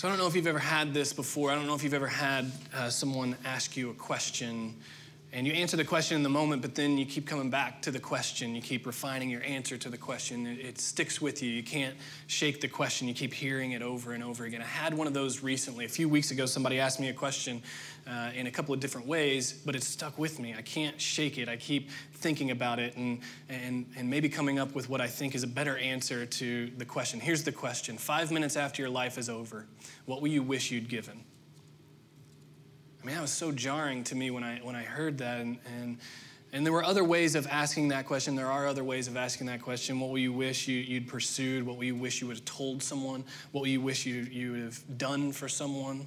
So I don't know if you've ever had this before. I don't know if you've ever had uh, someone ask you a question and you answer the question in the moment, but then you keep coming back to the question. You keep refining your answer to the question. It, it, sticks with you. You can't shake the question. You keep hearing it over and over again. I had one of those recently. A few weeks ago, somebody asked me a question uh, in a couple of different ways, but it stuck with me. I can't shake it. I keep thinking about it and, and, and maybe coming up with what I think is a better answer to the question. Here's the question Five minutes after your life is over, what will you wish you'd given? I mean, that was so jarring to me when I, when I heard that. And, and, and there were other ways of asking that question. There are other ways of asking that question. What will you wish you, you'd pursued? What will you wish you would have told someone? What will you wish you, you would have done for someone?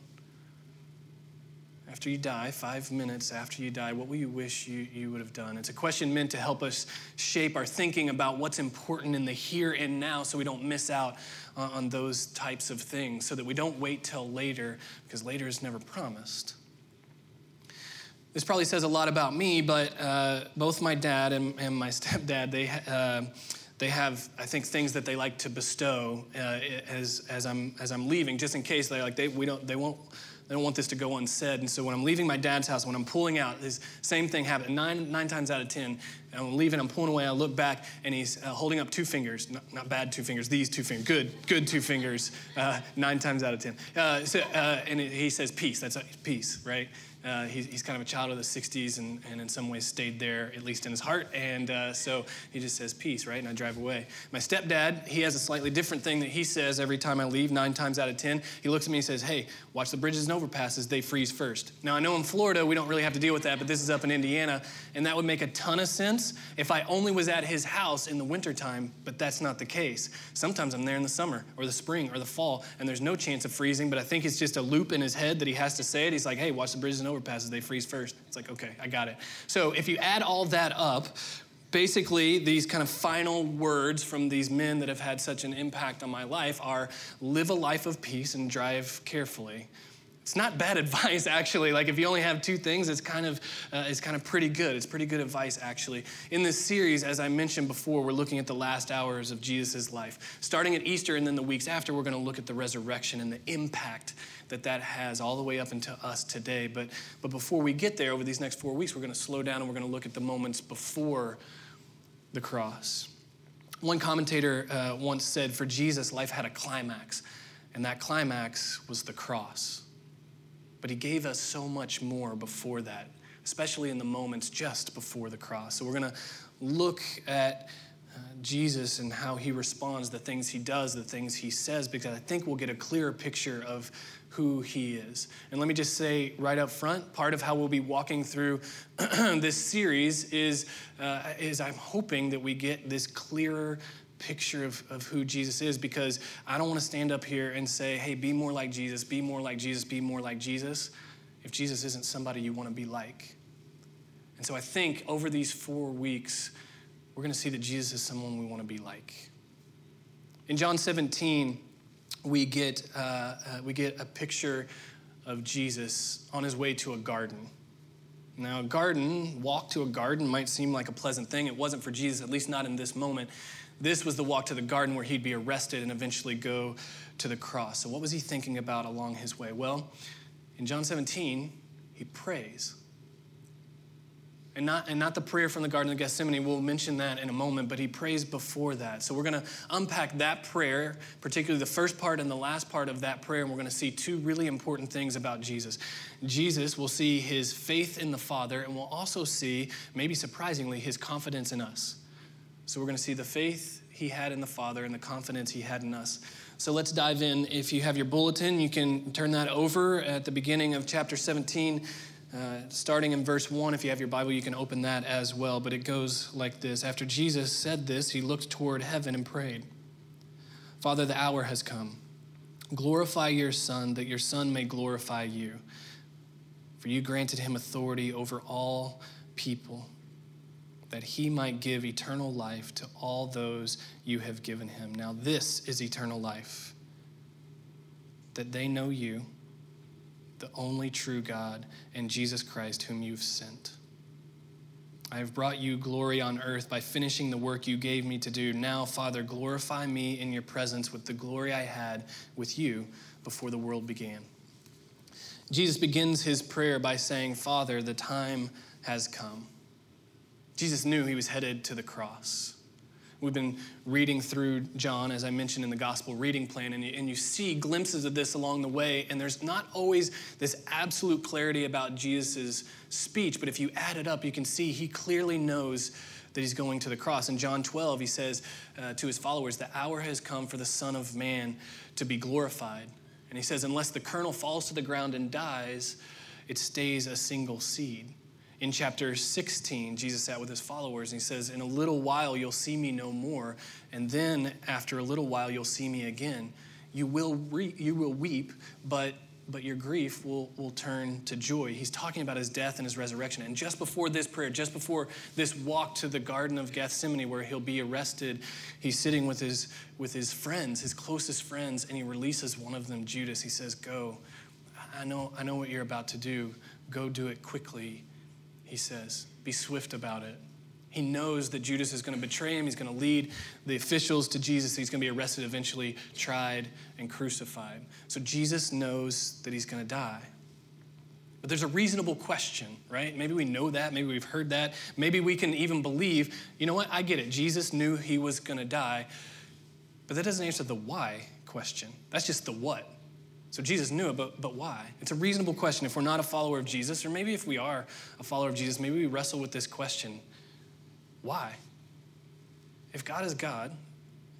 After you die, five minutes after you die, what will you wish you, you would have done? It's a question meant to help us shape our thinking about what's important in the here and now so we don't miss out on, on those types of things, so that we don't wait till later, because later is never promised. This probably says a lot about me, but uh, both my dad and, and my stepdad, they, uh, they have, I think, things that they like to bestow uh, as, as, I'm, as I'm leaving, just in case they like, they, we don't, they won't, they don't want this to go unsaid. And so when I'm leaving my dad's house, when I'm pulling out, this same thing happened. Nine, nine times out of 10, I'm leaving, I'm pulling away, I look back, and he's uh, holding up two fingers. Not, not, bad two fingers, these two fingers. Good, good two fingers, uh, nine times out of 10. Uh, so, uh, and he says, peace. That's peace, right? Uh, he's, he's, kind of a child of the 60s and, and, in some ways stayed there, at least in his heart. And uh, so he just says, Peace, right? And I drive away. My stepdad, he has a slightly different thing that he says every time I leave, nine times out of 10. He looks at me and says, Hey, watch the bridges and overpasses, they freeze first. Now, I know in Florida we don't really have to deal with that, but this is up in Indiana, and that would make a ton of sense if I only was at his house in the wintertime, but that's not the case. Sometimes I'm there in the summer or the spring or the fall, and there's no chance of freezing, but I think it's just a loop in his head that he has to say it. He's like, Hey, watch the bridges and overpasses, they freeze first. It's like, okay, I got it. So if you add all that up, basically these kind of final words from these men that have had such an impact on my life are live a life of peace and drive carefully it's not bad advice, actually. Like if you only have two things, it's kind of uh, it's kind of pretty good. It's pretty good advice, actually. In this series, as I mentioned before, we're looking at the last hours of Jesus' life. Starting at Easter and then the weeks after, we're going to look at the resurrection and the impact that that has all the way up into us today. But but before we get there, over these next four weeks, we're going to slow down and we're going to look at the moments before the cross. One commentator uh, once said, "For Jesus, life had a climax, and that climax was the cross." But he gave us so much more before that, especially in the moments just before the cross. So we're going to look at uh, Jesus and how he responds, the things he does, the things he says, because I think we'll get a clearer picture of who he is. And let me just say right up front, part of how we'll be walking through this series is, uh, is I'm hoping that we get this clearer picture of, of who Jesus is because I don't want to stand up here and say, hey, be more like Jesus, be more like Jesus, be more like Jesus, if Jesus isn't somebody you want to be like. And so I think over these four weeks, we're going to see that Jesus is someone we want to be like. In John 17, we get, uh, uh, we get a picture of Jesus on his way to a garden. Now, a garden, walk to a garden might seem like a pleasant thing. It wasn't for Jesus, at least not in this moment. This was the walk to the garden where he'd be arrested and eventually go to the cross. So, what was he thinking about along his way? Well, in John 17, he prays. And not, and not the prayer from the Garden of Gethsemane. We'll mention that in a moment, but he prays before that. So we're going to unpack that prayer, particularly the first part and the last part of that prayer, and we're going to see two really important things about Jesus. Jesus, will see his faith in the Father, and we'll also see, maybe surprisingly, his confidence in us. So we're going to see the faith he had in the Father and the confidence he had in us. So let's dive in. If you have your bulletin, you can turn that over at the beginning of chapter 17, uh, starting in verse 1. If you have your Bible, you can open that as well. But it goes like this After Jesus said this, he looked toward heaven and prayed Father, the hour has come. Glorify your Son, that your Son may glorify you. For you granted him authority over all people that he might give eternal life to all those you have given him. Now, this is eternal life that they know you, the only true God, and Jesus Christ, whom you've sent. I have brought you glory on earth by finishing the work you gave me to do. Now, Father, glorify me in your presence with the glory I had with you before the world began. Jesus begins his prayer by saying, Father, the time has come. Jesus knew he was headed to the cross. We've been reading through John, as I mentioned in the gospel reading plan, and you, and you see glimpses of this along the way. And there's not always this absolute clarity about Jesus' speech, but if you add it up, you can see he clearly knows that he's going to the cross. In John 12, he says uh, to his followers, The hour has come for the Son of Man to be glorified. And he says, Unless the kernel falls to the ground and dies, it stays a single seed. In chapter 16, Jesus sat with his followers and he says, In a little while you'll see me no more, and then after a little while you'll see me again. You will, re- you will weep, but, but your grief will, will turn to joy. He's talking about his death and his resurrection. And just before this prayer, just before this walk to the Garden of Gethsemane where he'll be arrested, he's sitting with his, with his friends, his closest friends, and he releases one of them, Judas. He says, Go. I know, I know what you're about to do. Go do it quickly he says. Be swift about it. He knows that Judas is going to betray him. He's going to lead the officials to Jesus. He's going to be arrested, eventually tried, and crucified. So Jesus knows that he's going to die. But there's a reasonable question, right? Maybe we know that. Maybe we've heard that. Maybe we can even believe, you know what? I get it. Jesus knew he was going to die. But that doesn't answer the why question. That's just the what. So Jesus knew it, but, but why? It's a reasonable question. If we're not a follower of Jesus, or maybe if we are a follower of Jesus, maybe we wrestle with this question why? If God is God,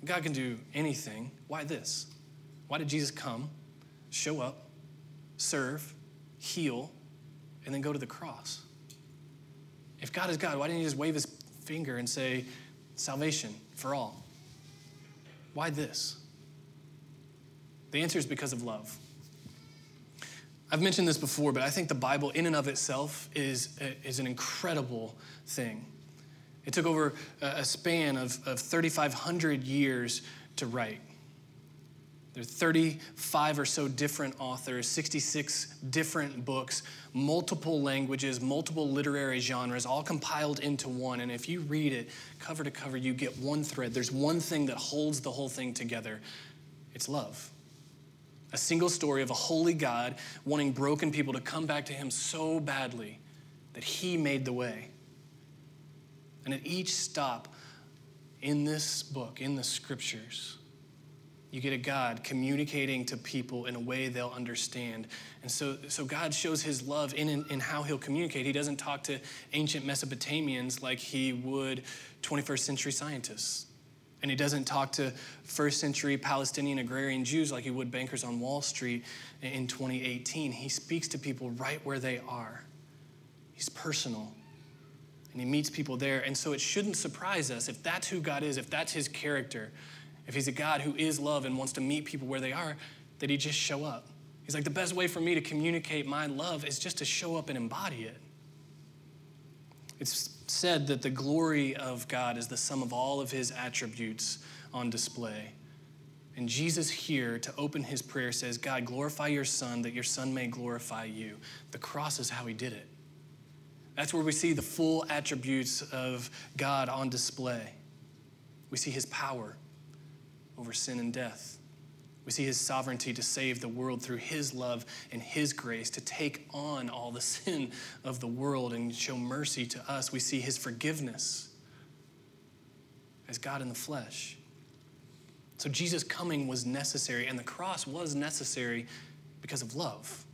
God can do anything, why this? Why did Jesus come, show up, serve, heal, and then go to the cross? If God is God, why didn't he just wave his finger and say, salvation for all? Why this? The answer is because of love. I've mentioned this before, but I think the Bible, in and of itself, is, uh, is an incredible thing. It took over a span of, of 3,500 years to write. There are 35 or so different authors, 66 different books, multiple languages, multiple literary genres, all compiled into one. And if you read it cover to cover, you get one thread. There's one thing that holds the whole thing together it's love a single story of a holy God wanting broken people to come back to Him so badly that He made the way. And at each stop in this book, in the scriptures, you get a God communicating to people in a way they'll understand. And so, so God shows his love in, in, in, how he'll communicate. He doesn't talk to ancient Mesopotamians like he would 21st century scientists. And he doesn't talk to first century Palestinian agrarian Jews like he would bankers on Wall Street in 2018. He speaks to people right where they are. He's personal and he meets people there. And so it shouldn't surprise us if that's who God is, if that's his character, if he's a God who is love and wants to meet people where they are, that he just show up. He's like, the best way for me to communicate my love is just to show up and embody it. It's said that the glory of God is the sum of all of his attributes on display. And Jesus here, to open his prayer, says, God, glorify your Son, that your Son may glorify you. The cross is how he did it. That's where we see the full attributes of God on display. We see his power over sin and death. We see his sovereignty to save the world through his love and his grace, to take on all the sin of the world and show mercy to us. We see his forgiveness as God in the flesh. So Jesus' coming was necessary, and the cross was necessary because of love.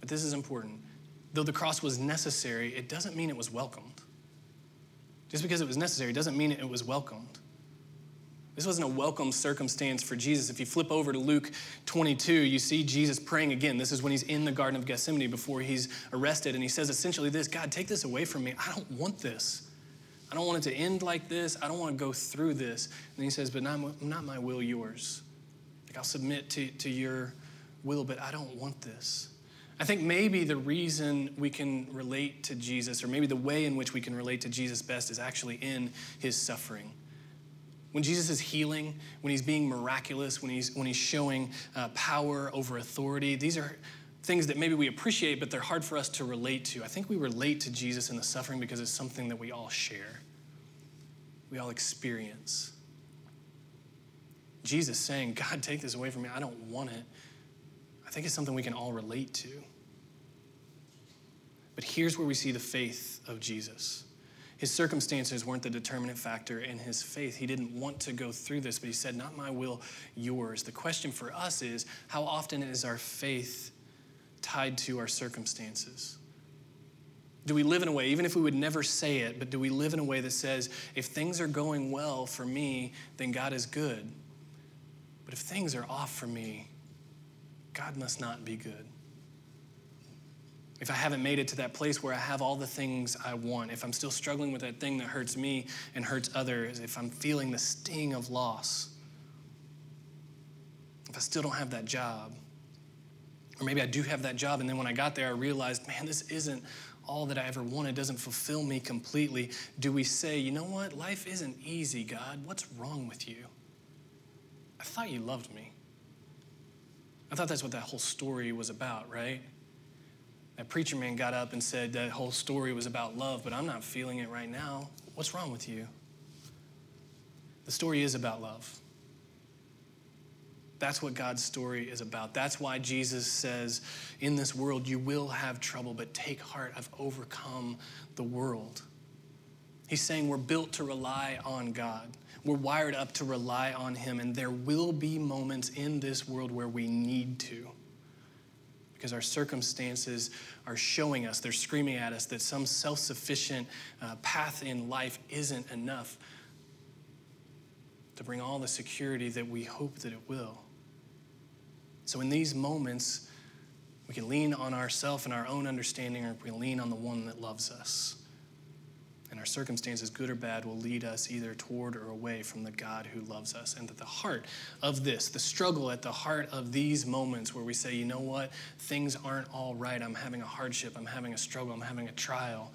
But this is important. Though the cross was necessary, it doesn't mean it was welcomed. Just because it was necessary doesn't mean it was welcomed. This wasn't a welcome circumstance for Jesus. If you flip over to Luke 22, you see Jesus praying again. This is when he's in the Garden of Gethsemane before he's arrested. And he says essentially this God, take this away from me. I don't want this. I don't want it to end like this. I don't want to go through this. And he says, But not, not my will, yours. Like I'll submit to, to your will, but I don't want this. I think maybe the reason we can relate to Jesus, or maybe the way in which we can relate to Jesus best, is actually in his suffering when Jesus is healing, when he's being miraculous, when he's, when he's showing uh, power over authority, these are, things that maybe we appreciate, but they're hard for us to relate to. I think we relate to Jesus in the suffering because it's something that we all share, we all experience. Jesus saying, God, take this away from me. I don't want it. I think it's something we can all relate to. But here's where we see the faith of Jesus. His circumstances weren't the determinant factor in his faith. He didn't want to go through this, but he said, Not my will, yours. The question for us is how often is our faith tied to our circumstances? Do we live in a way, even if we would never say it, but do we live in a way that says, if things are going well for me, then God is good? But if things are off for me, God must not be good. If I haven't made it to that place where I have all the things I want, if I'm still struggling with that thing that hurts me and hurts others, if I'm feeling the sting of loss, if I still don't have that job, or maybe I do have that job, and then when I got there, I realized, man, this isn't all that I ever wanted, doesn't fulfill me completely. Do we say, you know what? Life isn't easy, God. What's wrong with you? I thought you loved me. I thought that's what that whole story was about, right? That preacher man got up and said that whole story was about love, but I'm not feeling it right now. What's wrong with you? The story is about love. That's what God's story is about. That's why Jesus says, In this world you will have trouble, but take heart, I've overcome the world. He's saying we're built to rely on God. We're wired up to rely on Him, and there will be moments in this world where we need to because our circumstances are showing us, they're screaming at us that some self sufficient uh, path in life isn't enough to bring all the security that we hope that it will. So, in these moments, we can lean on ourselves and our own understanding, or we can lean on the one that loves us and our circumstances, good or bad, will lead us either toward or away from the God who loves us. And that the heart of this, the struggle at the heart of these moments where we say, you know what, things aren't all right, I'm having a hardship, I'm having a struggle, I'm having a trial.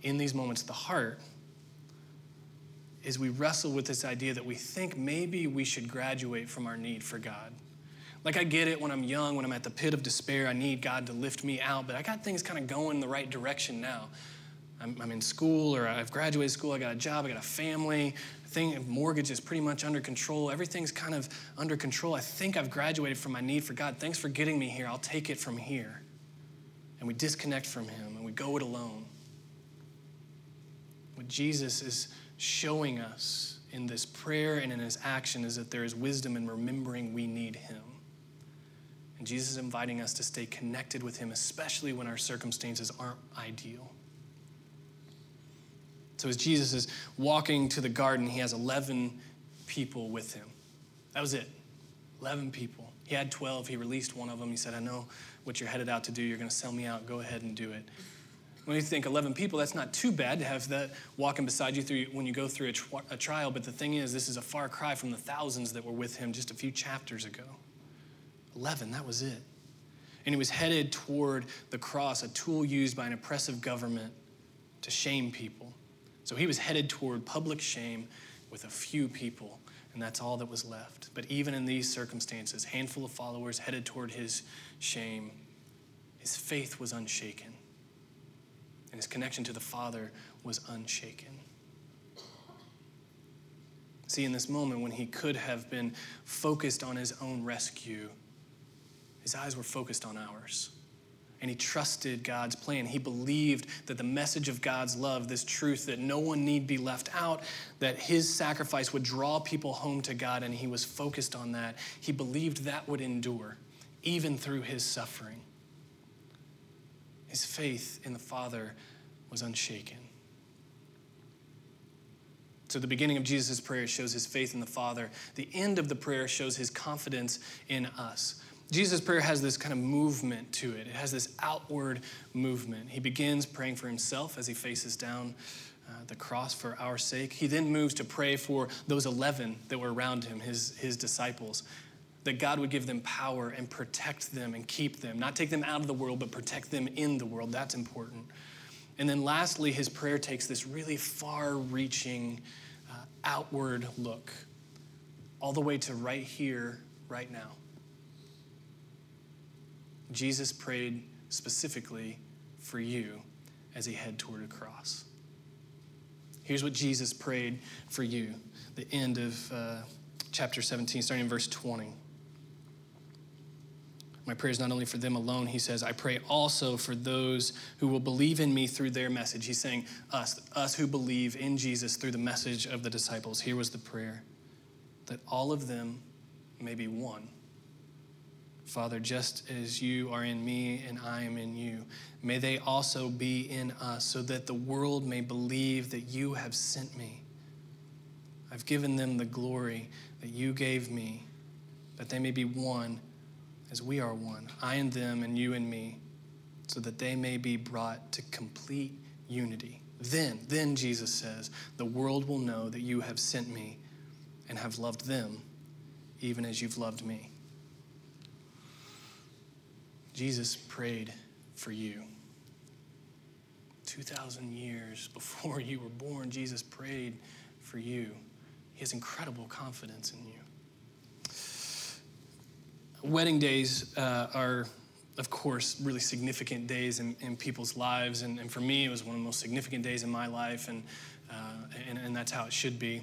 In these moments, the heart is we wrestle with this idea that we think maybe we should graduate from our need for God. Like, I get it when I'm young, when I'm at the pit of despair, I need God to lift me out, but I got things kind of going the right direction now. I'm, I'm in school or I've graduated school, I got a job, I got a family, thing, mortgage is pretty much under control. Everything's kind of under control. I think I've graduated from my need for God. Thanks for getting me here. I'll take it from here. And we disconnect from Him and we go it alone. What Jesus is showing us in this prayer and in His action is that there is wisdom in remembering we need Him. And Jesus is inviting us to stay connected with Him, especially when our circumstances aren't ideal. So as Jesus is walking to the garden, he has 11 people with him. That was it. 11 people. He had 12. He released one of them. He said, I know what you're headed out to do. You're going to sell me out. Go ahead and do it. When you think 11 people, that's not too bad to have that walking beside you through when you go through a, a trial. But the thing is, this is a far cry from the thousands that were with him just a few chapters ago. 11, that was it. And he was headed toward the cross, a tool used by an oppressive government to shame people. So he was headed toward public shame with a few people, and that's all that was left. But even in these circumstances, handful of followers headed toward his shame, his faith was unshaken. And his connection to the Father was unshaken. See, in this moment when he could have been focused on his own rescue, his eyes were focused on ours and he trusted God's plan. He believed that the message of God's love, this truth that no one need be left out, that his sacrifice would draw people home to God, and he was focused on that. He believed that would endure, even through his suffering. His faith in the Father was unshaken. So, the beginning of Jesus' prayer shows his faith in the Father. The end of the prayer shows his confidence in us. Jesus' prayer has this kind of movement to it. It has this outward movement. He begins praying for himself as he faces down uh, the cross for our sake. He then moves to pray for those 11 that were around him, his, his disciples, that God would give them power and protect them and keep them, not take them out of the world, but protect them in the world. That's important. And then lastly, his prayer takes this really far reaching uh, outward look, all the way to right here, right now Jesus prayed specifically for you as he head toward a cross. Here's what Jesus prayed for you, the end of uh, chapter 17, starting in verse 20. My prayer is not only for them alone, he says, I pray also for those who will believe in me through their message. He's saying, us, us who believe in Jesus through the message of the disciples. Here was the prayer that all of them may be one. Father, just as you are in me and I am in you, may they also be in us, so that the world may believe that you have sent me. I've given them the glory that you gave me, that they may be one as we are one, I and them and you and me, so that they may be brought to complete unity. Then, then Jesus says, the world will know that you have sent me and have loved them even as you've loved me. Jesus prayed for you. 2,000 years before you were born, Jesus prayed for you. He has incredible confidence in you. Wedding days uh, are, of course, really significant days in, in people's lives. And, and, for me, it was one of the most significant days in my life, and, uh, and, and, that's how it should be.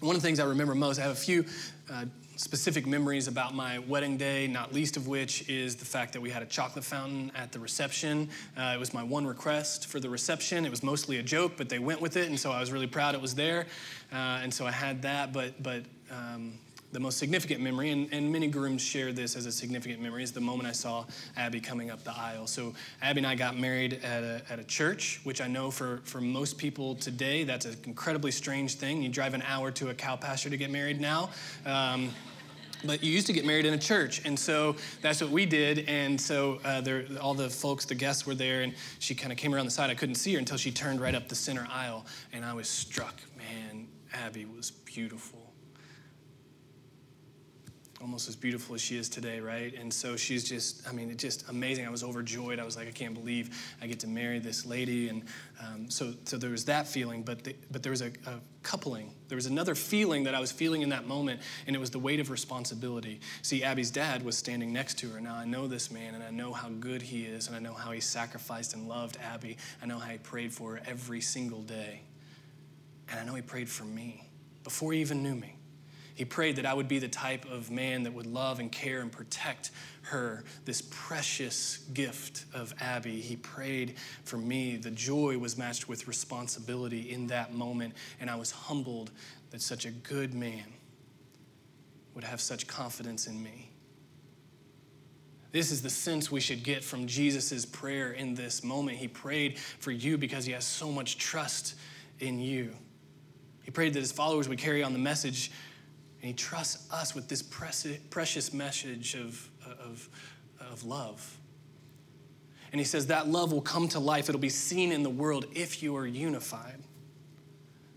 One of the things I remember most, I have a few uh, specific memories about my wedding day, not least of which is the fact that we had a chocolate fountain at the reception. Uh, it was my one request for the reception. It was mostly a joke, but they went with it, and so I was really proud it was there. Uh, and so I had that, but, but um, the most significant memory, and, and many grooms share this as a significant memory, is the moment I saw Abby coming up the aisle. So, Abby and I got married at a, at a church, which I know for, for most people today, that's an incredibly strange thing. You drive an hour to a cow pasture to get married now. Um, but you used to get married in a church and so that's what we did and so uh, there, all the folks the guests were there and she kind of came around the side. I couldn't see her until she turned right up the center aisle and i was struck man. Abby was beautiful almost as beautiful as she is today, right? And so she's just, I mean, it's just amazing. I was overjoyed. I was like, I can't believe I get to marry this lady. And um, so, so there was that feeling, but, the, but there was a, a coupling. There was another feeling that I was feeling in that moment, and it was the weight of responsibility. See, Abby's dad was standing next to her. Now I know this man, and I know how good he is, and I know how he sacrificed and loved Abby. I know how he prayed for her every single day. And I know he prayed for me before he even knew me. He prayed that I would be the type of man that would love and care and protect her, this precious gift of Abby. He prayed for me. The joy was matched with responsibility in that moment, and I was humbled that such a good man would have such confidence in me. This is the sense we should get from Jesus' prayer in this moment. He prayed for you because he has so much trust in you. He prayed that his followers would carry on the message and he trusts us with this precious message of, of, of love. And he says that love will come to life. It'll be seen in the world if you are unified.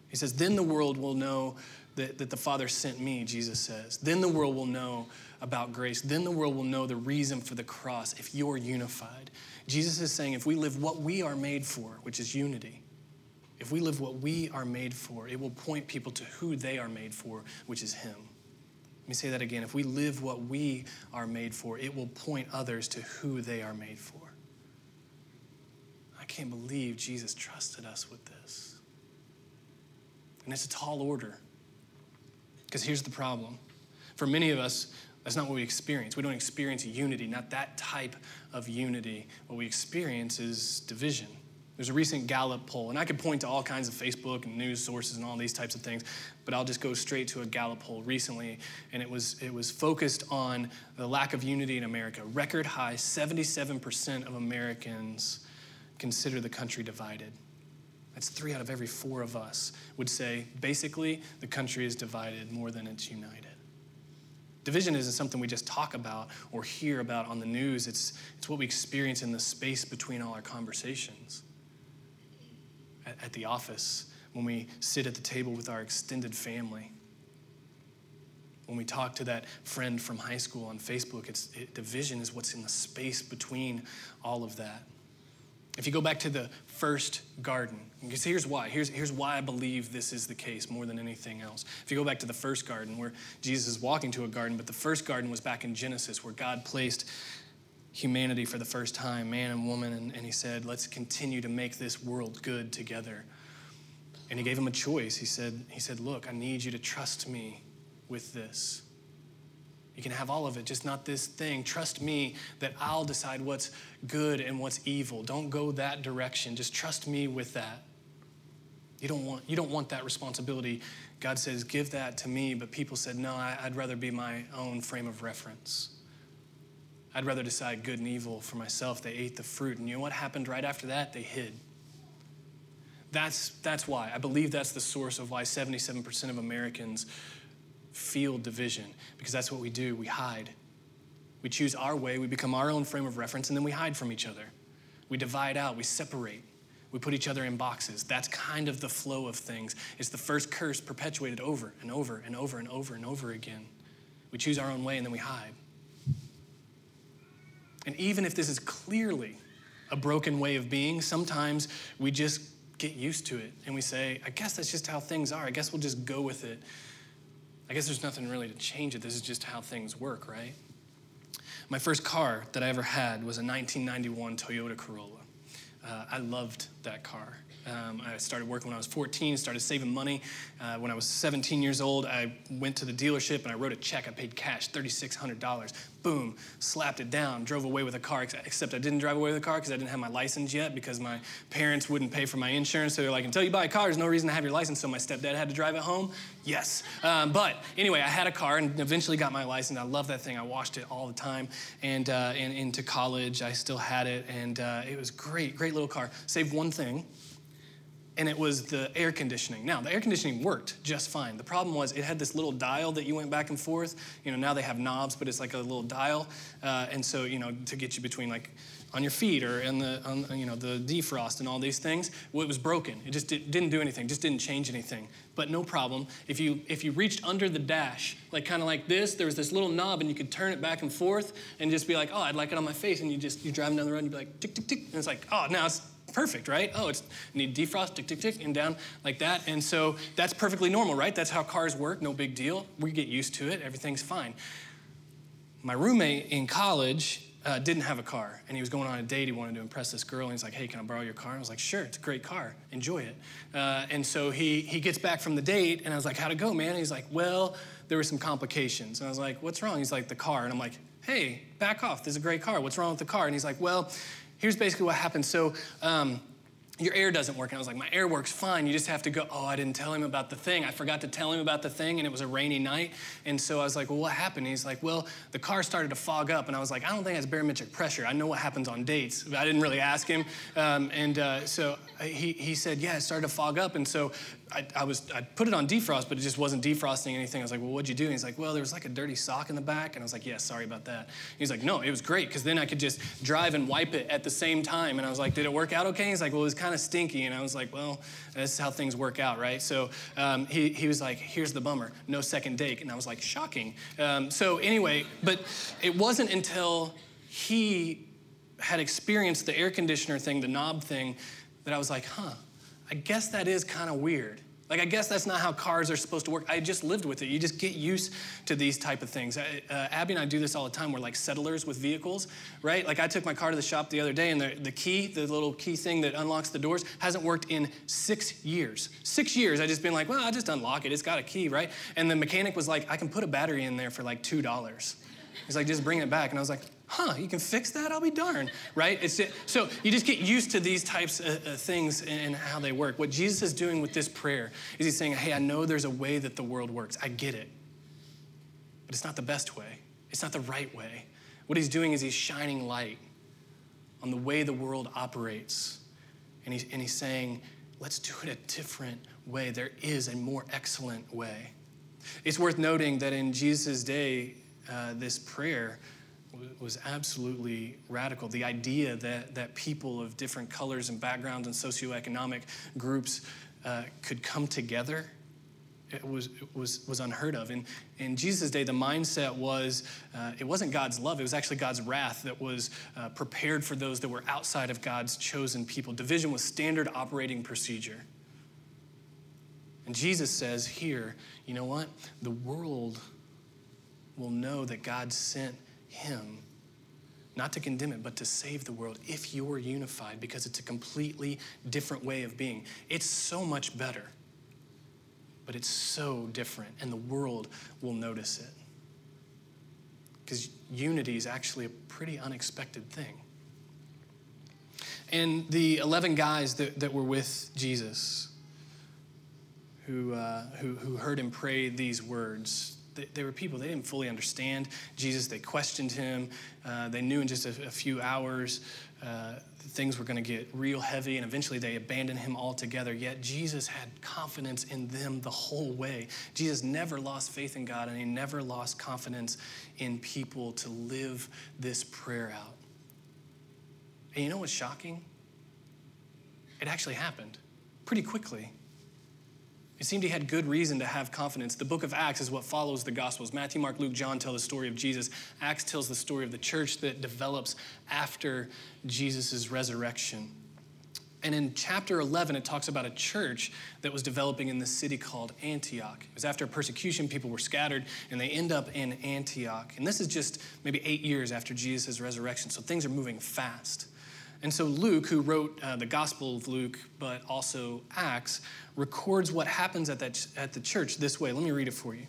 He says, then the world will know that, that the Father sent me, Jesus says. Then the world will know about grace. Then the world will know the reason for the cross if you're unified. Jesus is saying if we live what we are made for, which is unity, if we live what we are made for, it will point people to who they are made for, which is Him. Let me say that again. If we live what we are made for, it will point others to who they are made for. I can't believe Jesus trusted us with this. And it's a tall order. Because here's the problem for many of us, that's not what we experience. We don't experience unity, not that type of unity. What we experience is division. There's a recent Gallup poll, and I could point to all kinds of Facebook and news sources and all these types of things, but I'll just go straight to a Gallup poll recently, and it was it was focused on the lack of unity in America. Record high, 77% of Americans consider the country divided. That's three out of every four of us would say basically the country is divided more than it's united. Division isn't something we just talk about or hear about on the news. It's, it's what we experience in the space between all our conversations at, the office, when we sit at the table with our extended family, when we talk to that friend from high school on Facebook, it's, it, division is what's in the space between all of that. If you go back to the first garden, because here's why. Here's, here's why I believe this is the case more than anything else. If you go back to the first garden, where Jesus is walking to a garden, but the first garden was back in Genesis, where God placed humanity for the first time, man and woman, and, and he said, Let's continue to make this world good together. And he gave him a choice. He said, he said, Look, I need you to trust me with this. You can have all of it, just not this thing. Trust me that I'll decide what's good and what's evil. Don't go that direction. Just trust me with that. You don't want, you don't want that responsibility. God says, Give that to me. But people said, No, I'd rather be my own frame of reference. I'd rather decide good and evil for myself. They ate the fruit. And you know what happened right after that? They hid. That's, that's why. I believe that's the source of why 77% of Americans feel division, because that's what we do. We hide. We choose our way, we become our own frame of reference, and then we hide from each other. We divide out, we separate. We put each other in boxes. That's kind of the flow of things. It's the first curse perpetuated over and over and over and over and over again. We choose our own way and then we hide. And even if this is clearly a broken way of being, sometimes we just get used to it and we say, I guess that's just how things are. I guess we'll just go with it. I guess there's nothing really to change it. This is just how things work, right? My first car that I ever had was a 1991 Toyota Corolla. Uh, I loved that car. Um, I started working when I was 14, started saving money. Uh, when I was 17 years old, I went to the dealership and I wrote a check. I paid cash, $3,600. Boom, slapped it down, drove away with a car, except I didn't drive away with a car because I didn't have my license yet because my parents wouldn't pay for my insurance. So they're like, until you buy a car, there's no reason to have your license. So my stepdad had to drive it home. Yes. Um, but anyway, I had a car and eventually got my license. I love that thing. I washed it all the time. And, uh, and into college, I still had it. And uh, it was great, great little car. Save one thing and it was the air conditioning. Now, the air conditioning worked just fine. The problem was it had this little dial that you went back and forth. You know, now they have knobs, but it's like a little dial. Uh, and so, you know, to get you between like on your feet or in the, on, you know, the defrost and all these things, well, it was broken. It just did, didn't do anything, just didn't change anything. But no problem. If you, if you reached under the dash, like kind of like this, there was this little knob and you could turn it back and forth and just be like, oh, I'd like it on my face. And you just, you're driving down the road and you'd be like, tick, tick, tick. And it's like, oh, now it's perfect, right? Oh, it's need defrost, tick, tick, tick, and down like that. And so that's perfectly normal, right? That's how cars work, no big deal. We get used to it, everything's fine. My roommate in college uh, didn't have a car, and he was going on a date. He wanted to impress this girl, and he's like, "Hey, can I borrow your car?" And I was like, "Sure, it's a great car. Enjoy it." Uh, and so he he gets back from the date, and I was like, "How'd it go, man?" And he's like, "Well, there were some complications." And I was like, "What's wrong?" He's like, "The car." And I'm like, "Hey, back off. This is a great car. What's wrong with the car?" And he's like, "Well." Here's basically what happened. So, um, your air doesn't work. And I was like, my air works fine. You just have to go, oh, I didn't tell him about the thing. I forgot to tell him about the thing, and it was a rainy night. And so I was like, well, what happened? And he's like, well, the car started to fog up. And I was like, I don't think that's barometric pressure. I know what happens on dates. I didn't really ask him. Um, and uh, so he, he said, yeah, it started to fog up. And so I, I, was I put it on defrost, but it just wasn't defrosting anything. I was like, well, what'd you do? And he's like, well, there was like a dirty sock in the back. And I was like, yeah, sorry about that. He's like, no, it was great because then I could just drive and wipe it at the same time. And I was like, did it work out okay? He's like, well, it was kind of stinky. And I was like, well, this is how things work out, right? So um, he, he was like, here's the bummer, no second date. And I was like, shocking. Um, so anyway, but it wasn't until he had experienced the air conditioner thing, the knob thing, that I was like, huh, I guess that is kind of weird. Like, I guess that's not how cars are supposed to work. I just lived with it. You just get used to these type of things. Uh, Abby and I do this all the time. We're like settlers with vehicles, right? Like, I took my car to the shop the other day, and the, the key, the little key thing that unlocks the doors, hasn't worked in six years. Six years, I just been like, well, I'll just unlock it. It's got a key, right? And the mechanic was like, I can put a battery in there for like $2. He's like, just bring it back. And I was like, huh, you can fix that? I'll be darned, right? It's, so you just get used to these types of, things and how they work. What Jesus is doing with this prayer is he's saying, hey, I know there's a way that the world works. I get it. But it's not the best way, it's not the right way. What he's doing is he's shining light on the way the world operates. And he's, and he's saying, let's do it a different way. There is a more excellent way. It's worth noting that in Jesus' day, uh, this prayer was absolutely radical. The idea that, that people of different colors and backgrounds and socioeconomic groups uh, could come together it was, it was, was unheard of. And in Jesus' day, the mindset was uh, it wasn't God's love, it was actually God's wrath that was uh, prepared for those that were outside of God's chosen people. Division was standard operating procedure. And Jesus says here, you know what? The world will know that God sent him not to condemn it, but to save the world if you're unified, because it's a completely different way of being. It's so much better, but it's so different, and the world will notice it. Because unity is actually a pretty unexpected thing. And the 11 guys that, that were with Jesus, who, uh, who, who heard him pray these words, they, they, were people, they didn't fully understand Jesus. They questioned him. Uh, they knew in just a, a few hours uh, things were going to get real heavy, and eventually they abandoned him altogether. Yet Jesus had confidence in them the whole way. Jesus never lost faith in God, and he never lost confidence in people to live this prayer out. And you know what's shocking? It actually happened pretty quickly. It seemed he had good reason to have confidence. The book of Acts is what follows the Gospels. Matthew, Mark, Luke, John tell the story of Jesus. Acts tells the story of the church that develops after Jesus' resurrection. And in chapter 11, it talks about a church that was developing in the city called Antioch. It was after persecution, people were scattered, and they end up in Antioch. And this is just maybe eight years after Jesus' resurrection, so things are moving fast. And so Luke, who wrote uh, the Gospel of Luke, but also Acts, records what happens at, that, at the church this way. Let me read it for you.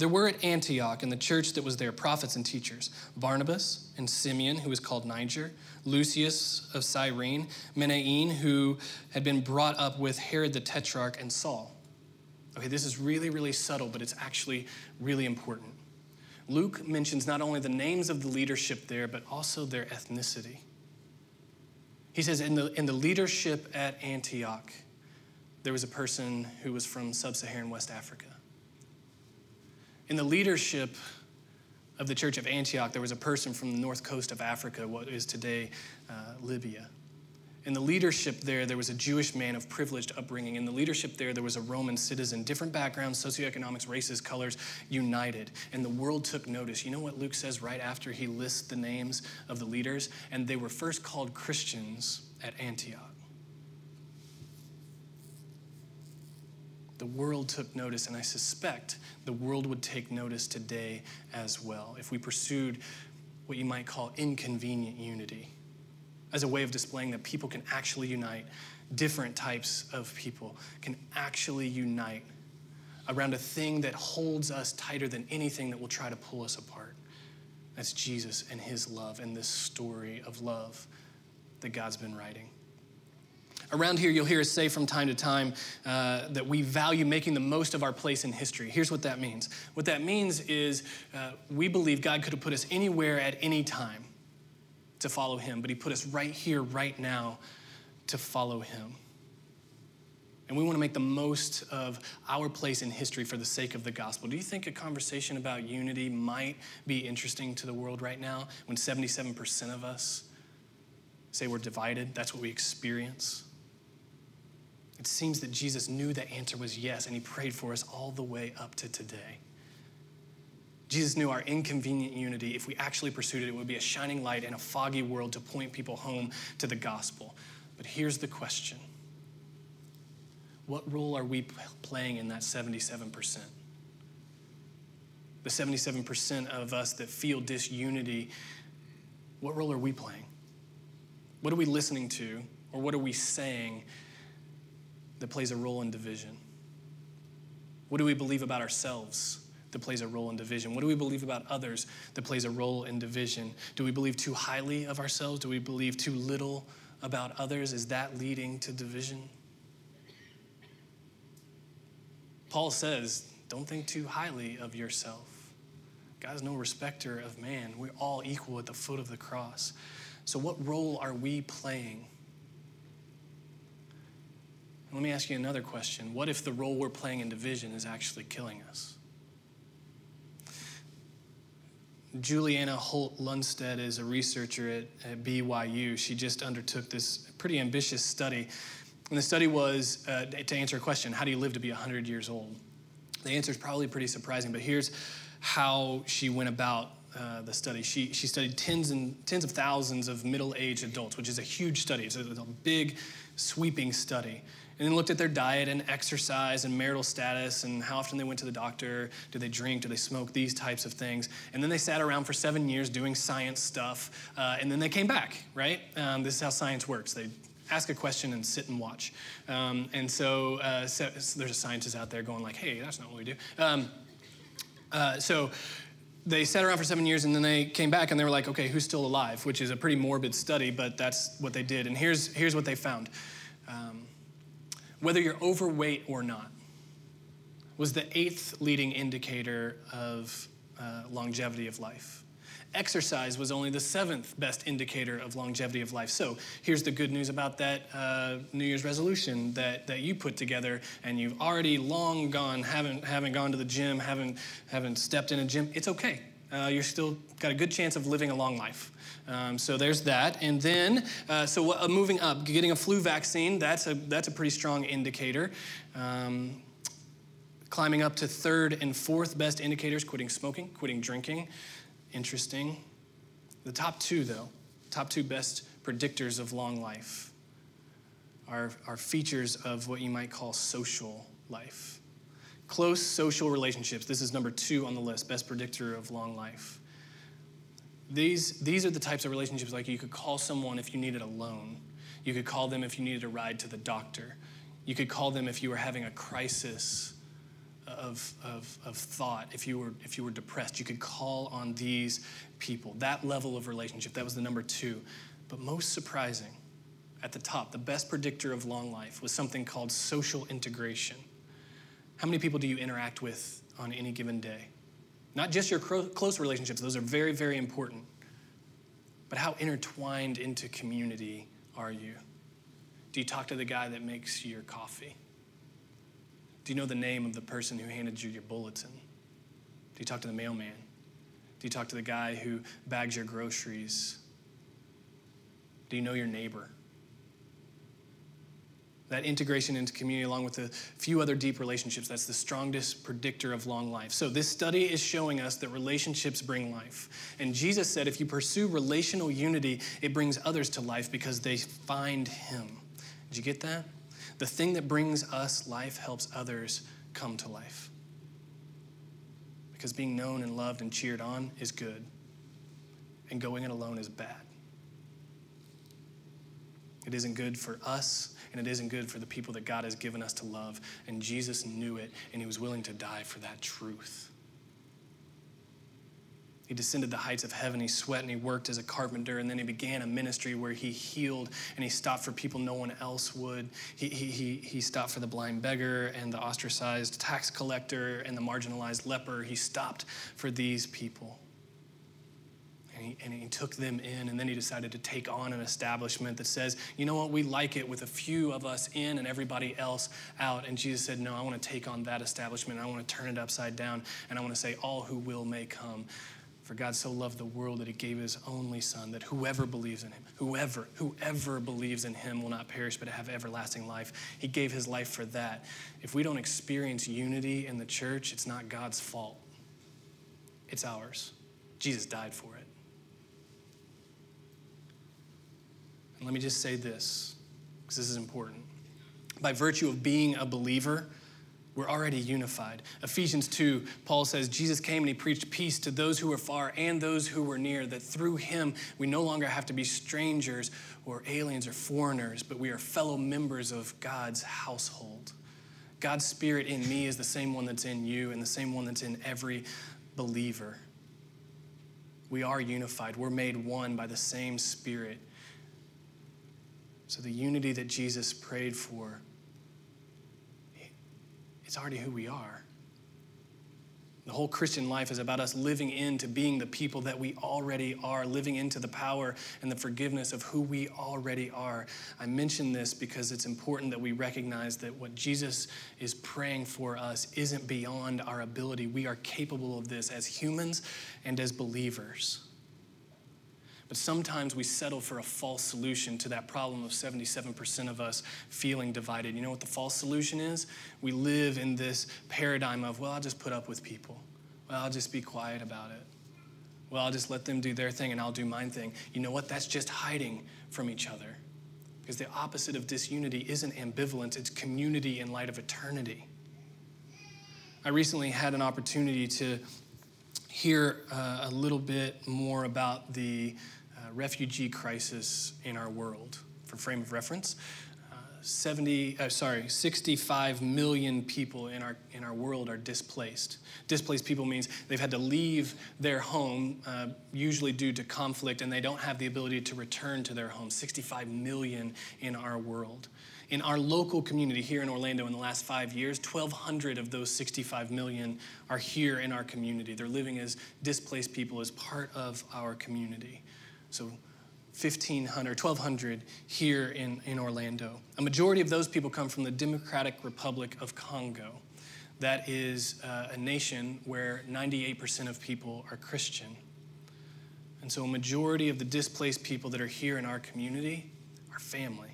There were at Antioch, in the church that was there, prophets and teachers Barnabas and Simeon, who was called Niger, Lucius of Cyrene, Manaen, who had been brought up with Herod the Tetrarch, and Saul. Okay, this is really, really subtle, but it's actually really important. Luke mentions not only the names of the leadership there, but also their ethnicity. He says, in the, in the leadership at Antioch, there was a person who was from sub Saharan West Africa. In the leadership of the church of Antioch, there was a person from the north coast of Africa, what is today uh, Libya. In the leadership there, there was a Jewish man of privileged upbringing. In the leadership there, there was a Roman citizen. Different backgrounds, socioeconomics, races, colors, united. And the world took notice. You know what Luke says right after he lists the names of the leaders? And they were first called Christians at Antioch. The world took notice, and I suspect the world would take notice today as well if we pursued what you might call inconvenient unity as a way of displaying that people can actually unite, different types of people can actually unite around a thing that holds us tighter than anything that will try to pull us apart. That's Jesus and his love and this story of love that God's been writing. Around here, you'll hear us say from time to time uh, that we value making the most of our place in history. Here's what that means what that means is uh, we believe God could have put us anywhere at any time to follow him, but he put us right here, right now, to follow him. And we want to make the most of our place in history for the sake of the gospel. Do you think a conversation about unity might be interesting to the world right now when 77% of us say we're divided? That's what we experience. It seems that Jesus knew the answer was yes, and he prayed for us all the way up to today. Jesus knew our inconvenient unity, if we actually pursued it, it would be a shining light in a foggy world to point people home to the gospel. But here's the question What role are we playing in that 77%? The 77% of us that feel disunity, what role are we playing? What are we listening to, or what are we saying that plays a role in division? What do we believe about ourselves? That plays a role in division? What do we believe about others that plays a role in division? Do we believe too highly of ourselves? Do we believe too little about others? Is that leading to division? Paul says, don't think too highly of yourself. God is no respecter of man. We're all equal at the foot of the cross. So, what role are we playing? Let me ask you another question. What if the role we're playing in division is actually killing us? Juliana Holt Lunstad is a researcher at, at, BYU. She just undertook this pretty ambitious study. And the study was uh, to answer a question how do you live to be 100 years old? The answer is probably pretty surprising, but here's how she went about uh, the study. She, she studied tens and tens of thousands of middle aged adults, which is a huge study. It's a, it's a big, sweeping study. And then looked at their diet and exercise and marital status and how often they went to the doctor. Do they drink? Do they smoke? These types of things. And then they sat around for seven years doing science stuff, uh, and then they came back, right? Um, this is how science works. They ask a question and sit and watch. Um, and so, uh, so, so, there's a scientist out there going like, hey, that's not what we do. Um, uh, so they sat around for seven years and then they came back and they were like, okay, who's still alive? Which is a pretty morbid study, but that's what they did. And here's, here's what they found. Um, whether you're overweight or not, was the eighth leading indicator of uh, longevity of life. Exercise was only the seventh best indicator of longevity of life. So here's the good news about that uh, New Year's resolution that, that you put together, and you've already long gone, haven't, haven't gone to the gym, haven't, haven't stepped in a gym. It's okay. Uh, you're still got a good chance of living a long life. Um, so there's that. And then, uh, so uh, moving up, getting a flu vaccine, that's a, that's a pretty strong indicator. Um, climbing up to third and fourth best indicators quitting smoking, quitting drinking. Interesting. The top two, though, top two best predictors of long life are, are features of what you might call social life. Close social relationships. This is number two on the list, best predictor of long life. These, these are the types of relationships like you could call someone if you needed a loan. You could call them if you needed a ride to the doctor. You could call them if you were having a crisis of, of, of thought, if you, were, if you were depressed. You could call on these people. That level of relationship, that was the number two. But most surprising, at the top, the best predictor of long life was something called social integration. How many people do you interact with on any given day? Not just your close relationships, those are very, very important. But how intertwined into community are you? Do you talk to the guy that makes your coffee? Do you know the name of the person who handed you your bulletin? Do you talk to the mailman? Do you talk to the guy who bags your groceries? Do you know your neighbor? That integration into community, along with a few other deep relationships, that's the strongest predictor of long life. So, this study is showing us that relationships bring life. And Jesus said if you pursue relational unity, it brings others to life because they find Him. Did you get that? The thing that brings us life helps others come to life. Because being known and loved and cheered on is good, and going it alone is bad. It isn't good for us, and it isn't good for the people that God has given us to love. And Jesus knew it, and he was willing to die for that truth. He descended the heights of heaven. He sweat and he worked as a carpenter. And then he began a ministry where he healed and he stopped for people no one else would. He, he, he he stopped for the blind beggar and the ostracized tax collector and the marginalized leper. He stopped for these people and he took them in, and then he decided to take on an establishment that says, you know what, we like it with a few of us in and everybody else out. And Jesus said, no, I want to take on that establishment, I want to turn it upside down, and I want to say, all who will may come. For God so loved the world that he gave his only Son, that whoever believes in him, whoever, whoever believes in him will not perish but have everlasting life. He gave his life for that. If we don't experience unity in the church, it's not God's fault, it's ours. Jesus died for it. Let me just say this, because this is important. By virtue of being a believer, we're already unified. Ephesians 2, Paul says, Jesus came and he preached peace to those who were far and those who were near, that through him we no longer have to be strangers or aliens or foreigners, but we are fellow members of God's household. God's spirit in me is the same one that's in you and the same one that's in every believer. We are unified. We're made one by the same spirit. So the unity that Jesus prayed for, it's already who we are. The whole Christian life is about us living into being the people that we already are, living into the power and the forgiveness of who we already are. I mention this because it's important that we recognize that what Jesus is praying for us isn't beyond our ability. We are capable of this as humans and as believers. But sometimes we settle for a false solution to that problem of 77% of us feeling divided. You know what the false solution is? We live in this paradigm of, well, I'll just put up with people. Well, I'll just be quiet about it. Well, I'll just let them do their thing and I'll do mine thing. You know what? That's just hiding from each other. Because the opposite of disunity isn't ambivalence, it's community in light of eternity. I recently had an opportunity to hear uh, a little bit more about the refugee crisis in our world. For frame of reference, 70, uh, sorry, 65 million people in our, in our world are displaced. Displaced people means they've had to leave their home, uh, usually due to conflict, and they don't have the ability to return to their home. 65 million in our world. In our local community here in Orlando in the last five years, 1,200 of those 65 million are here in our community. They're living as displaced people as part of our community. So 1,500, 1,200 here in, in Orlando. A majority of those people come from the Democratic Republic of Congo. That is uh, a nation where 98% of people are Christian. And so a majority of the displaced people that are here in our community are family.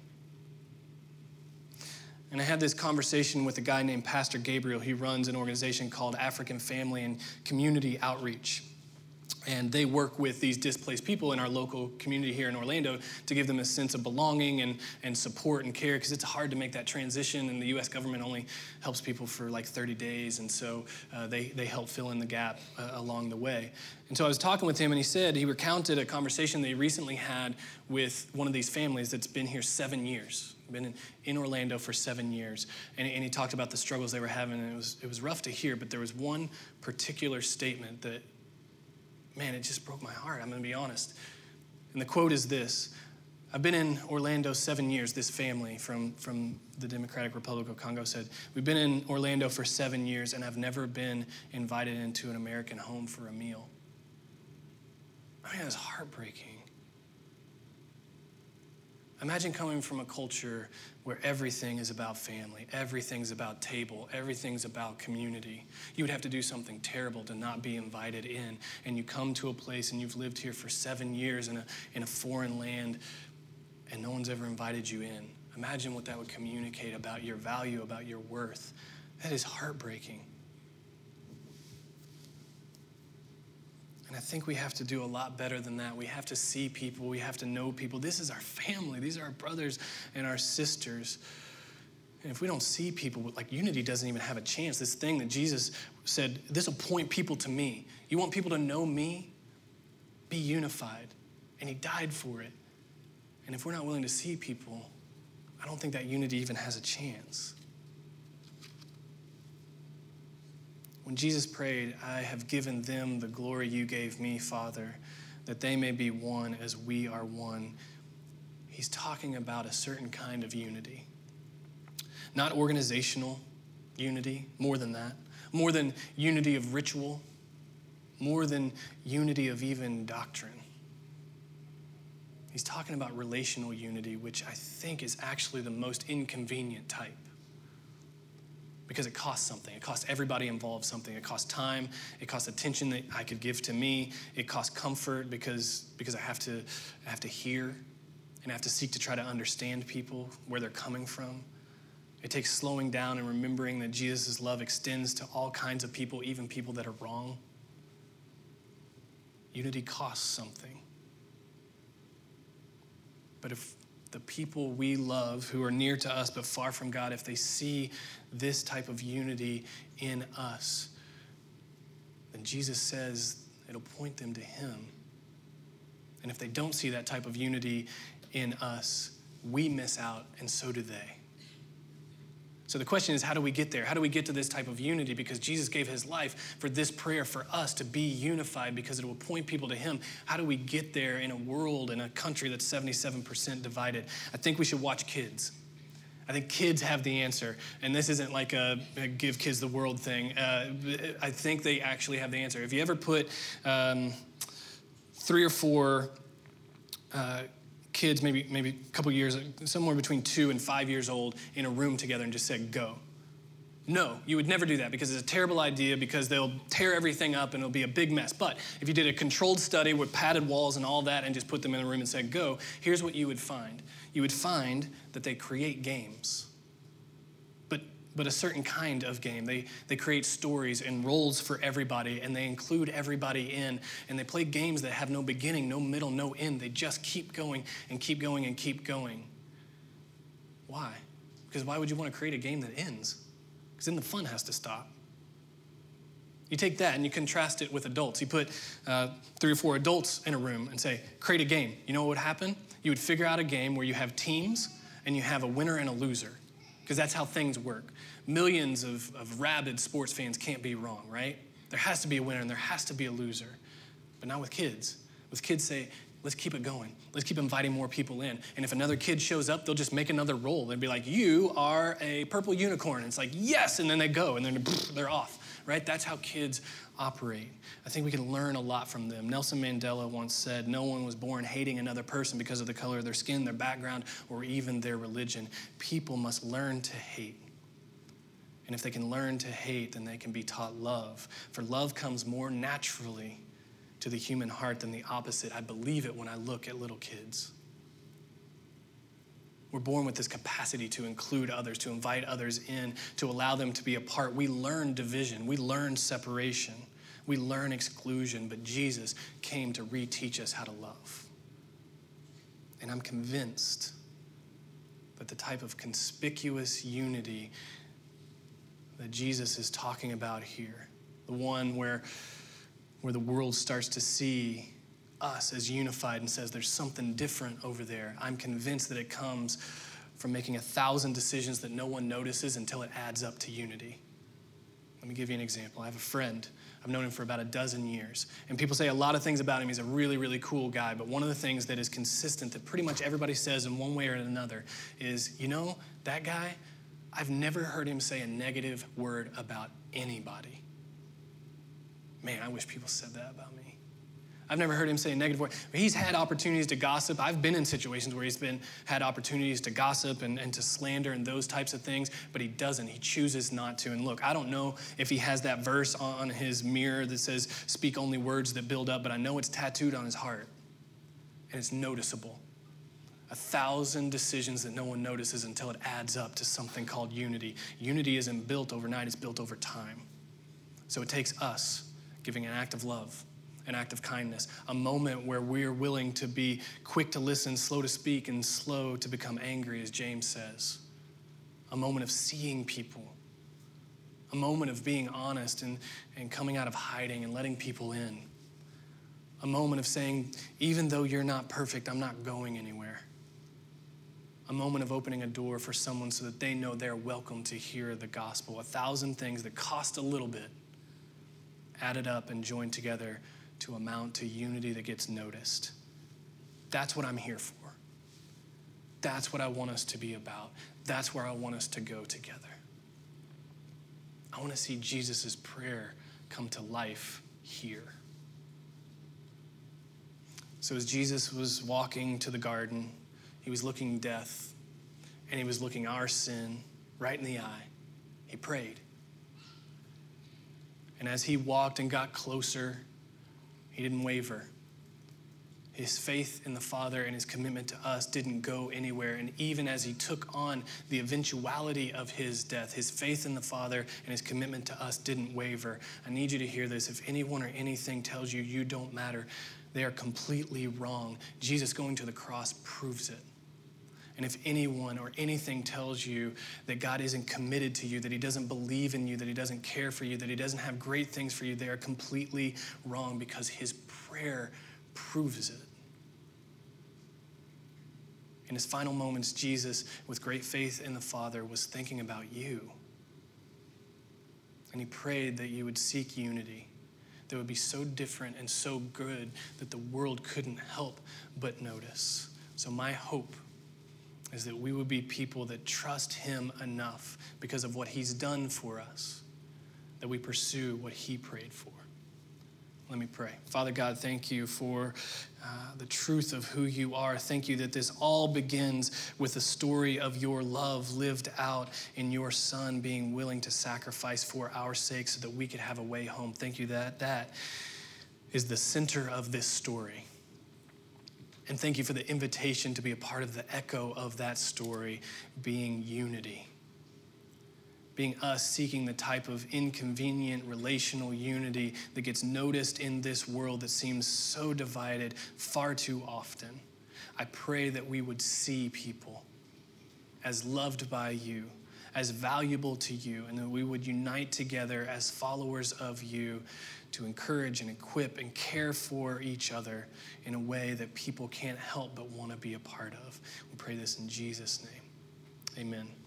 And I had this conversation with a guy named Pastor Gabriel. He runs an organization called African Family and Community Outreach and they work with these displaced people in our local community here in Orlando to give them a sense of belonging and, and support and care because it's hard to make that transition, and the US government only helps people for like 30 days, and so uh, they, they help fill in the gap uh, along the way. And so I was talking with him, and he said he recounted a conversation they recently had with one of these families that's been here seven years. Been in, in Orlando for seven years, and, and he talked about the struggles they were having, and it was, it was rough to hear. But there was one particular statement that man, it just broke my heart. I'm going to be honest. And the quote is this I've been in Orlando seven years, this family from, from the Democratic Republic of Congo said, We've been in Orlando for seven years, and I've never been invited into an American home for a meal. I mean, that's heartbreaking. Imagine coming from a culture where everything is about family, everything's about table, everything's about community. You would have to do something terrible to not be invited in. And you come to a place and you've lived here for seven years in a, in a foreign land and no one's ever invited you in. Imagine what that would communicate about your value, about your worth. That is heartbreaking. And I think we have to do a lot better than that. We have to see people, we have to know people. This is our family, these are our brothers and our sisters. And if we don't see people, like unity doesn't even have a chance. This thing that Jesus said, this will point people to me. You want people to know me? Be unified. And he died for it. And if we're not willing to see people, I don't think that unity even has a chance. When Jesus prayed, I have given them the glory you gave me, Father, that they may be one as we are one, he's talking about a certain kind of unity. Not organizational unity, more than that, more than unity of ritual, more than unity of even doctrine. He's talking about relational unity, which I think is actually the most inconvenient type because it costs something. It costs everybody involved something. It costs time. It costs attention that I could give to me. It costs comfort because, because I, have to, I have to hear and I have to seek to try to understand people, where they're coming from. It takes slowing down and remembering that Jesus' love extends to all kinds of people, even people that are wrong. Unity costs something. But if the people we love who are near to us but far from God, if they see this type of unity in us, then Jesus says it'll point them to Him. And if they don't see that type of unity in us, we miss out, and so do they. So the question is, how do we get there? How do we get to this type of unity? Because Jesus gave his life for this prayer for us to be unified because it will point people to him. How do we get there in a world, in a country that's 77% divided? I think we should watch kids. I think kids have the answer. And this isn't like a, a give kids the world thing. Uh, I think they actually have the answer. If you ever put um, three or four uh, kids, maybe, maybe a couple years, somewhere between two and five years old, in a room together and just said, go. No, you would never do that because it's a terrible idea because they'll tear everything up and it'll be a big mess. But if you did a controlled study with padded walls and all that and just put them in a room and said, go, here's what you would find. You would find that they create games but but a certain kind of game. They, they create stories and roles for everybody, and they include everybody in, and they play games that have no beginning, no middle, no end. They just keep going and keep going and keep going. Why? Because why would you want to create a game that ends? Because then the fun has to stop. You take that and you contrast it with adults. You put uh, three or four adults in a room and say, create a game. You know what would happen? You would figure out a game where you have teams and you have a winner and a loser, because that's how things work. Millions of, of rabid sports fans can't be wrong, right? There has to be a winner and there has to be a loser, but not with kids. With kids, say, let's keep it going. Let's keep inviting more people in. And if another kid shows up, they'll just make another role. They'll be like, You are a purple unicorn. And it's like, Yes. And then they go and then they're off right? That's how kids operate. I think we can learn a lot from them. Nelson Mandela once said, No one was born hating another person because of the color of their skin, their background, or even their religion. People must learn to hate. And if they can learn to hate, then they can be taught love. For love comes more naturally to the human heart than the opposite. I believe it when I look at little kids. We're born with this capacity to include others, to invite others in, to allow them to be a part. We learn division, we learn separation, we learn exclusion, but Jesus came to reteach us how to love. And I'm convinced that the type of conspicuous unity that Jesus is talking about here, the one where, where the world starts to see us as unified and says there's something different over there. I'm convinced that it comes from making a thousand decisions that no one notices until it adds up to unity. Let me give you an example. I have a friend. I've known him for about a dozen years. And people say a lot of things about him. He's a really, really cool guy. But one of the things that is consistent that pretty much everybody says in one way or another is, you know, that guy, I've never heard him say a negative word about anybody. Man, I wish people said that about me. I've never heard him say a negative word. He's had opportunities to gossip. I've been in situations where he's been had opportunities to gossip and, and to slander and those types of things, but he doesn't. He chooses not to. And look, I don't know if he has that verse on his mirror that says, speak only words that build up, but I know it's tattooed on his heart. And it's noticeable. A thousand decisions that no one notices until it adds up to something called unity. Unity isn't built overnight, it's built over time. So it takes us giving an act of love an act of kindness, a moment where we're willing to be quick to listen, slow to speak, and slow to become angry, as James says, a moment of seeing people, a moment of being honest and, and coming out of hiding and letting people in, a moment of saying, even though you're not perfect, I'm not going anywhere. A moment of opening a door for someone so that they know they're welcome to hear the gospel. A thousand things that cost a little bit added up and joined together to amount to unity that gets noticed. That's what I'm here for. That's what I want us to be about. That's where I want us to go together. I want to see Jesus' prayer come to life here. So, as Jesus was walking to the garden, he was looking death and he was looking our sin right in the eye. He prayed. And as he walked and got closer, he didn't waver. His faith in the Father and his commitment to us didn't go anywhere. And even as he took on the eventuality of his death, his faith in the Father and his commitment to us didn't waver. I need you to hear this. If anyone or anything tells you you don't matter, they are completely wrong. Jesus going to the cross proves it. And if anyone or anything tells you that God isn't committed to you, that He doesn't believe in you, that He doesn't care for you, that He doesn't have great things for you, they are completely wrong because His prayer proves it. In his final moments, Jesus, with great faith in the Father, was thinking about you. And he prayed that you would seek unity that would be so different and so good that the world couldn't help but notice. So, my hope is that we would be people that trust Him enough because of what He's done for us, that we pursue what He prayed for. Let me pray. Father God, thank you for uh, the truth of who you are. Thank you that this all begins with the story of your love lived out in your Son being willing to sacrifice for our sake so that we could have a way home. Thank you that that is the center of this story. And thank you for the invitation to be a part of the echo of that story being unity. Being us seeking the type of inconvenient relational unity that gets noticed in this world that seems so divided far too often. I pray that we would see people as loved by you, as valuable to you, and that we would unite together as followers of you to encourage and equip and care for each other in a way that people can't help but want to be a part of. We pray this in Jesus' name. Amen.